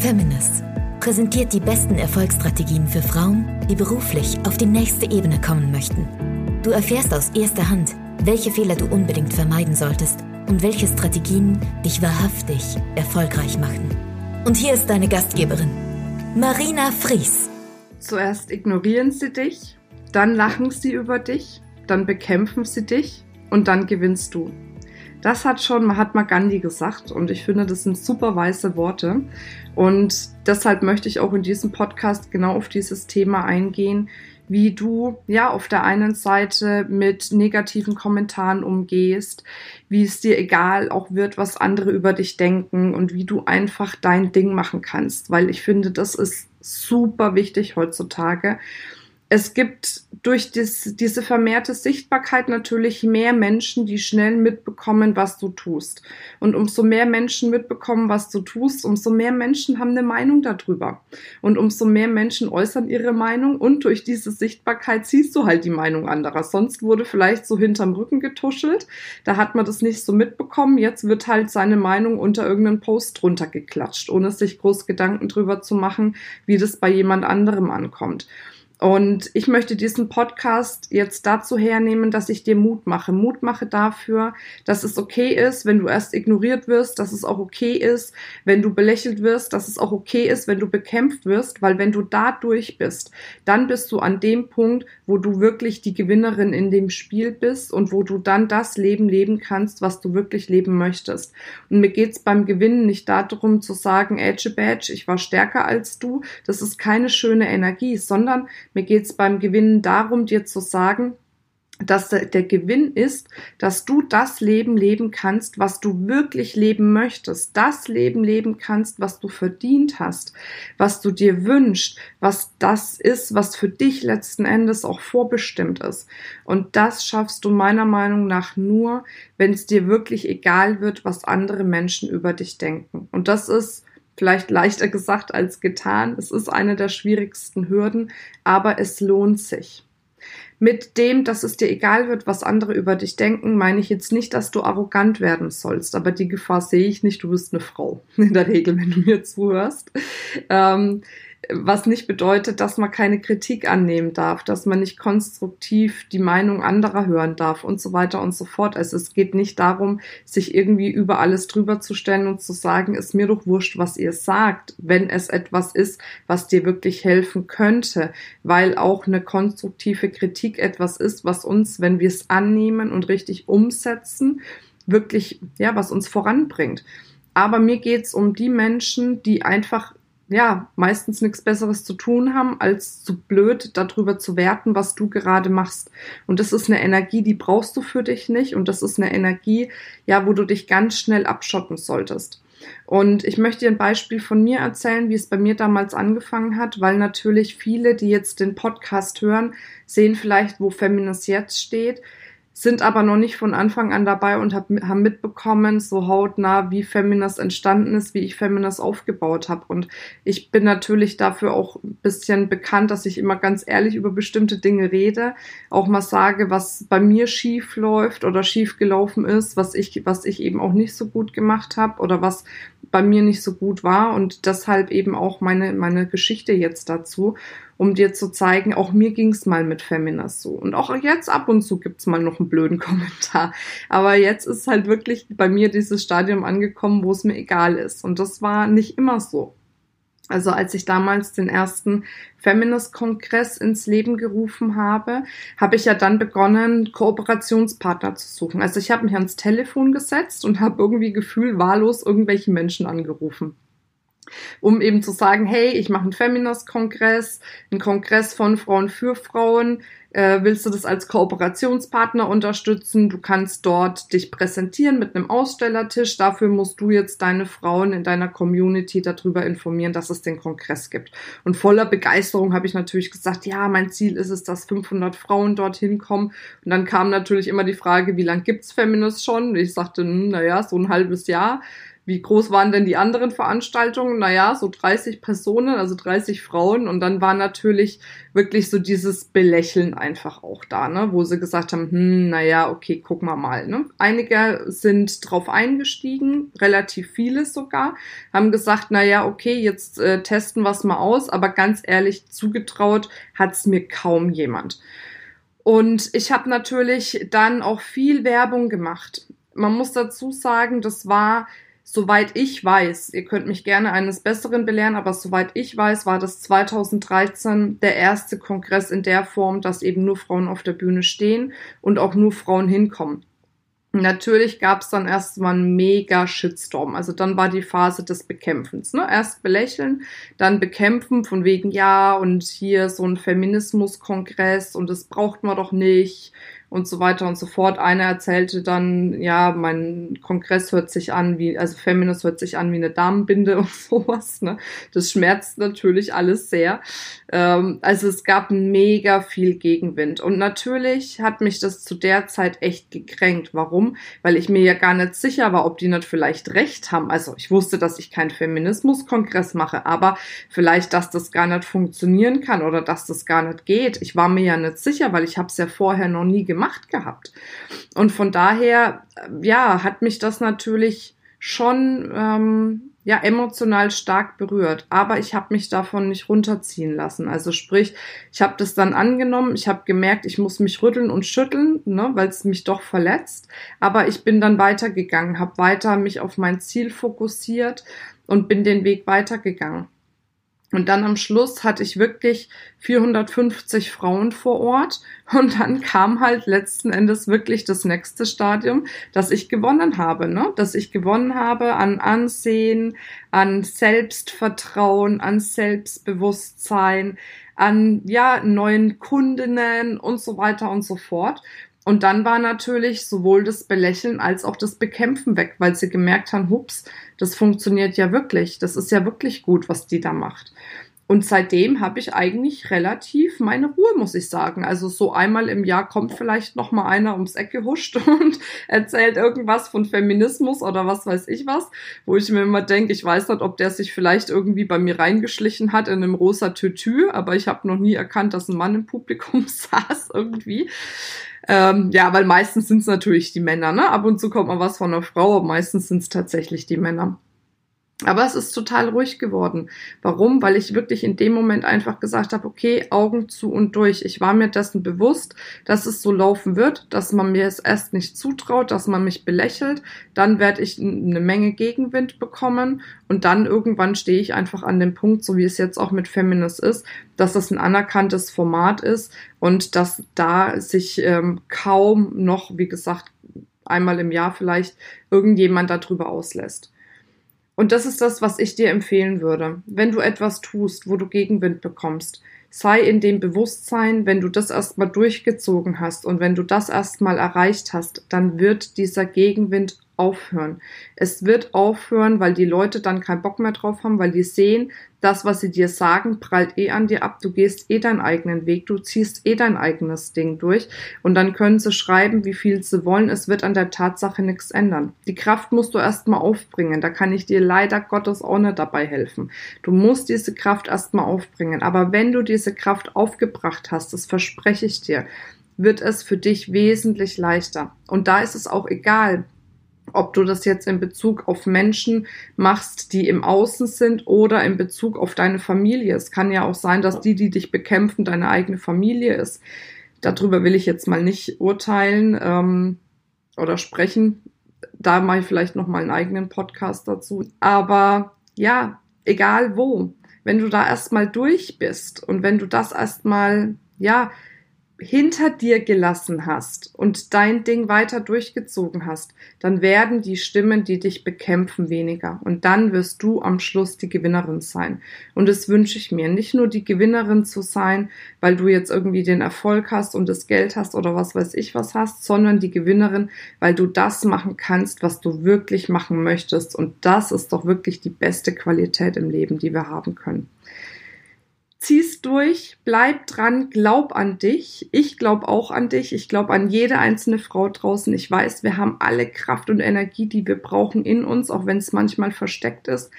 Feminist präsentiert die besten Erfolgsstrategien für Frauen, die beruflich auf die nächste Ebene kommen möchten. Du erfährst aus erster Hand, welche Fehler du unbedingt vermeiden solltest und welche Strategien dich wahrhaftig erfolgreich machen. Und hier ist deine Gastgeberin, Marina Fries. Zuerst ignorieren sie dich, dann lachen sie über dich, dann bekämpfen sie dich und dann gewinnst du. Das hat schon Mahatma Gandhi gesagt und ich finde, das sind super weiße Worte. Und deshalb möchte ich auch in diesem Podcast genau auf dieses Thema eingehen, wie du ja auf der einen Seite mit negativen Kommentaren umgehst, wie es dir egal auch wird, was andere über dich denken und wie du einfach dein Ding machen kannst, weil ich finde, das ist super wichtig heutzutage es gibt durch dies, diese vermehrte Sichtbarkeit natürlich mehr Menschen, die schnell mitbekommen, was du tust. Und umso mehr Menschen mitbekommen, was du tust, umso mehr Menschen haben eine Meinung darüber. Und umso mehr Menschen äußern ihre Meinung und durch diese Sichtbarkeit siehst du halt die Meinung anderer. Sonst wurde vielleicht so hinterm Rücken getuschelt, da hat man das nicht so mitbekommen. Jetzt wird halt seine Meinung unter irgendeinen Post drunter geklatscht, ohne sich groß Gedanken drüber zu machen, wie das bei jemand anderem ankommt. Und ich möchte diesen Podcast jetzt dazu hernehmen, dass ich dir Mut mache. Mut mache dafür, dass es okay ist, wenn du erst ignoriert wirst, dass es auch okay ist, wenn du belächelt wirst, dass es auch okay ist, wenn du bekämpft wirst, weil wenn du da durch bist, dann bist du an dem Punkt, wo du wirklich die Gewinnerin in dem Spiel bist und wo du dann das Leben leben kannst, was du wirklich leben möchtest. Und mir geht's beim Gewinnen nicht darum zu sagen, Edge Badge, ich war stärker als du. Das ist keine schöne Energie, sondern mir geht es beim Gewinnen darum, dir zu sagen, dass der, der, Gewinn ist, dass du das Leben leben kannst, was du wirklich leben möchtest, das Leben leben kannst, was du verdient hast, was du dir wünschst, was das ist, was für dich letzten Endes auch vorbestimmt ist. Und das schaffst du meiner Meinung nach nur, wenn es dir wirklich egal wird, was andere Menschen über dich denken. Und das ist vielleicht leichter gesagt als getan. Es ist eine der schwierigsten Hürden, aber es lohnt sich. Mit dem, dass es dir egal wird, was andere über dich denken, meine ich jetzt nicht, dass du arrogant werden sollst, aber die Gefahr sehe ich nicht. Du bist eine Frau in der Regel, wenn du mir zuhörst. Ähm, was nicht bedeutet, dass man keine Kritik annehmen darf, dass man nicht konstruktiv die Meinung anderer hören darf und so weiter und so fort. Also es geht nicht darum, sich irgendwie über alles drüber zu stellen und zu sagen, ist mir doch wurscht, was ihr sagt, wenn es etwas ist, was dir wirklich helfen könnte, weil auch eine konstruktive Kritik etwas ist, was uns, wenn wir es annehmen und richtig umsetzen, wirklich, ja, was uns voranbringt. Aber mir geht's um die Menschen, die einfach ja, meistens nichts Besseres zu tun haben, als zu blöd darüber zu werten, was du gerade machst. Und das ist eine Energie, die brauchst du für dich nicht. Und das ist eine Energie, ja, wo du dich ganz schnell abschotten solltest. Und ich möchte dir ein Beispiel von mir erzählen, wie es bei mir damals angefangen hat, weil natürlich viele, die jetzt den Podcast hören, sehen vielleicht, wo Feminist jetzt steht sind aber noch nicht von Anfang an dabei und hab, haben mitbekommen, so hautnah, wie Feminas entstanden ist, wie ich Feminas aufgebaut habe. Und ich bin natürlich dafür auch ein bisschen bekannt, dass ich immer ganz ehrlich über bestimmte Dinge rede, auch mal sage, was bei mir schief läuft oder schief gelaufen ist, was ich, was ich eben auch nicht so gut gemacht habe oder was bei mir nicht so gut war und deshalb eben auch meine, meine Geschichte jetzt dazu um dir zu zeigen, auch mir ging's mal mit Feminas so. Und auch jetzt ab und zu gibt's mal noch einen blöden Kommentar. Aber jetzt ist halt wirklich bei mir dieses Stadium angekommen, wo es mir egal ist. Und das war nicht immer so. Also als ich damals den ersten Feminist-Kongress ins Leben gerufen habe, habe ich ja dann begonnen, Kooperationspartner zu suchen. Also ich habe mich ans Telefon gesetzt und habe irgendwie gefühl wahllos irgendwelche Menschen angerufen um eben zu sagen, hey, ich mache einen Feminist-Kongress, einen Kongress von Frauen für Frauen. Äh, willst du das als Kooperationspartner unterstützen? Du kannst dort dich präsentieren mit einem Ausstellertisch. Dafür musst du jetzt deine Frauen in deiner Community darüber informieren, dass es den Kongress gibt. Und voller Begeisterung habe ich natürlich gesagt, ja, mein Ziel ist es, dass 500 Frauen dorthin kommen. Und dann kam natürlich immer die Frage, wie lange gibt's Feminist schon? Ich sagte, hm, naja, so ein halbes Jahr wie groß waren denn die anderen Veranstaltungen? Naja, so 30 Personen, also 30 Frauen. Und dann war natürlich wirklich so dieses Belächeln einfach auch da, ne? wo sie gesagt haben, hm, naja, okay, guck mal mal. Ne? Einige sind drauf eingestiegen, relativ viele sogar, haben gesagt, naja, okay, jetzt äh, testen wir es mal aus, aber ganz ehrlich, zugetraut hat es mir kaum jemand. Und ich habe natürlich dann auch viel Werbung gemacht. Man muss dazu sagen, das war soweit ich weiß, ihr könnt mich gerne eines Besseren belehren, aber soweit ich weiß, war das 2013 der erste Kongress in der Form, dass eben nur Frauen auf der Bühne stehen und auch nur Frauen hinkommen. Natürlich gab es dann erstmal einen mega Shitstorm. Also dann war die Phase des Bekämpfens. Ne? Erst belächeln, dann bekämpfen von wegen ja und hier so ein Feminismuskongress und das braucht man doch nicht und so weiter und so fort. Einer erzählte dann, ja, mein Kongress hört sich an wie, also Feminist hört sich an wie eine Damenbinde und sowas. Ne? Das schmerzt natürlich alles sehr. Ähm, also es gab mega viel Gegenwind. Und natürlich hat mich das zu der Zeit echt gekränkt. Warum? Weil ich mir ja gar nicht sicher war, ob die nicht vielleicht recht haben. Also ich wusste, dass ich keinen Feminismuskongress mache, aber vielleicht, dass das gar nicht funktionieren kann oder dass das gar nicht geht. Ich war mir ja nicht sicher, weil ich habe es ja vorher noch nie gemacht gemacht gehabt. Und von daher, ja, hat mich das natürlich schon ähm, ja emotional stark berührt, aber ich habe mich davon nicht runterziehen lassen. Also sprich, ich habe das dann angenommen, ich habe gemerkt, ich muss mich rütteln und schütteln, ne, weil es mich doch verletzt, aber ich bin dann weitergegangen, habe weiter mich auf mein Ziel fokussiert und bin den Weg weitergegangen. Und dann am Schluss hatte ich wirklich 450 Frauen vor Ort. Und dann kam halt letzten Endes wirklich das nächste Stadium, dass ich gewonnen habe, ne? Dass ich gewonnen habe an Ansehen, an Selbstvertrauen, an Selbstbewusstsein, an, ja, neuen Kundinnen und so weiter und so fort. Und dann war natürlich sowohl das Belächeln als auch das Bekämpfen weg, weil sie gemerkt haben, hups, das funktioniert ja wirklich. Das ist ja wirklich gut, was die da macht. Und seitdem habe ich eigentlich relativ meine Ruhe, muss ich sagen. Also so einmal im Jahr kommt vielleicht noch mal einer ums Eck gehuscht und erzählt irgendwas von Feminismus oder was weiß ich was, wo ich mir immer denke, ich weiß nicht, ob der sich vielleicht irgendwie bei mir reingeschlichen hat in einem rosa Tütü, aber ich habe noch nie erkannt, dass ein Mann im Publikum saß irgendwie. Ähm, ja, weil meistens sind es natürlich die Männer, ne? Ab und zu kommt mal was von einer Frau, aber meistens sind es tatsächlich die Männer. Aber es ist total ruhig geworden. Warum? Weil ich wirklich in dem Moment einfach gesagt habe, okay, Augen zu und durch. Ich war mir dessen bewusst, dass es so laufen wird, dass man mir es erst nicht zutraut, dass man mich belächelt. Dann werde ich eine Menge Gegenwind bekommen und dann irgendwann stehe ich einfach an dem Punkt, so wie es jetzt auch mit Feminist ist, dass das ein anerkanntes Format ist und dass da sich ähm, kaum noch, wie gesagt, einmal im Jahr vielleicht irgendjemand darüber auslässt. Und das ist das, was ich dir empfehlen würde. Wenn du etwas tust, wo du Gegenwind bekommst, sei in dem Bewusstsein, wenn du das erstmal durchgezogen hast und wenn du das erstmal erreicht hast, dann wird dieser Gegenwind aufhören. Es wird aufhören, weil die Leute dann keinen Bock mehr drauf haben, weil die sehen, das, was sie dir sagen, prallt eh an dir ab. Du gehst eh deinen eigenen Weg, du ziehst eh dein eigenes Ding durch. Und dann können sie schreiben, wie viel sie wollen. Es wird an der Tatsache nichts ändern. Die Kraft musst du erstmal aufbringen. Da kann ich dir leider Gottes auch nicht dabei helfen. Du musst diese Kraft erstmal aufbringen. Aber wenn du diese Kraft aufgebracht hast, das verspreche ich dir, wird es für dich wesentlich leichter. Und da ist es auch egal, ob du das jetzt in Bezug auf Menschen machst, die im Außen sind oder in Bezug auf deine Familie. Es kann ja auch sein, dass die, die dich bekämpfen, deine eigene Familie ist. Darüber will ich jetzt mal nicht urteilen ähm, oder sprechen. Da mache ich vielleicht noch mal einen eigenen Podcast dazu. Aber ja, egal wo, wenn du da erstmal durch bist und wenn du das erstmal ja hinter dir gelassen hast und dein Ding weiter durchgezogen hast, dann werden die Stimmen, die dich bekämpfen, weniger. Und dann wirst du am Schluss die Gewinnerin sein. Und das wünsche ich mir. Nicht nur die Gewinnerin zu sein, weil du jetzt irgendwie den Erfolg hast und das Geld hast oder was weiß ich was hast, sondern die Gewinnerin, weil du das machen kannst, was du wirklich machen möchtest. Und das ist doch wirklich die beste Qualität im Leben, die wir haben können. Zieh's durch, bleib dran, glaub an dich. Ich glaube auch an dich. Ich glaube an jede einzelne Frau draußen. Ich weiß, wir haben alle Kraft und Energie, die wir brauchen in uns, auch wenn es manchmal versteckt ist.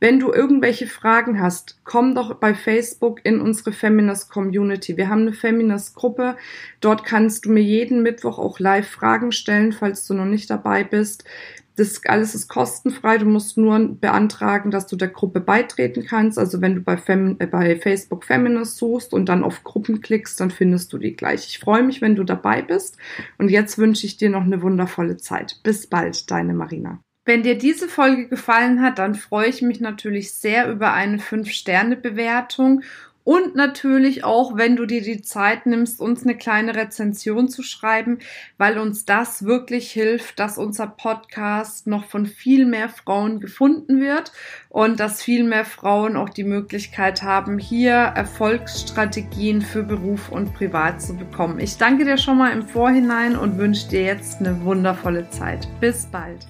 Wenn du irgendwelche Fragen hast, komm doch bei Facebook in unsere Feminist Community. Wir haben eine Feminist Gruppe. Dort kannst du mir jeden Mittwoch auch live Fragen stellen, falls du noch nicht dabei bist. Das alles ist kostenfrei. Du musst nur beantragen, dass du der Gruppe beitreten kannst. Also wenn du bei, Fem äh, bei Facebook Feminist suchst und dann auf Gruppen klickst, dann findest du die gleich. Ich freue mich, wenn du dabei bist. Und jetzt wünsche ich dir noch eine wundervolle Zeit. Bis bald, deine Marina. Wenn dir diese Folge gefallen hat, dann freue ich mich natürlich sehr über eine 5-Sterne-Bewertung und natürlich auch, wenn du dir die Zeit nimmst, uns eine kleine Rezension zu schreiben, weil uns das wirklich hilft, dass unser Podcast noch von viel mehr Frauen gefunden wird und dass viel mehr Frauen auch die Möglichkeit haben, hier Erfolgsstrategien für Beruf und Privat zu bekommen. Ich danke dir schon mal im Vorhinein und wünsche dir jetzt eine wundervolle Zeit. Bis bald.